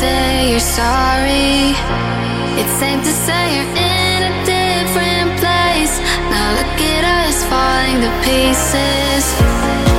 say you're sorry. It's safe to say you're in a different place. Now look at us falling to pieces.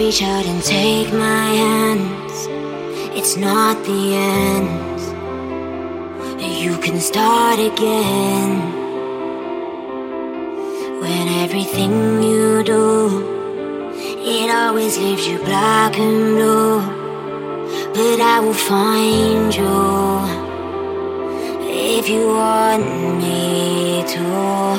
reach out and take my hands. It's not the end. You can start again. When everything you do, it always leaves you black and blue. But I will find you if you want me to.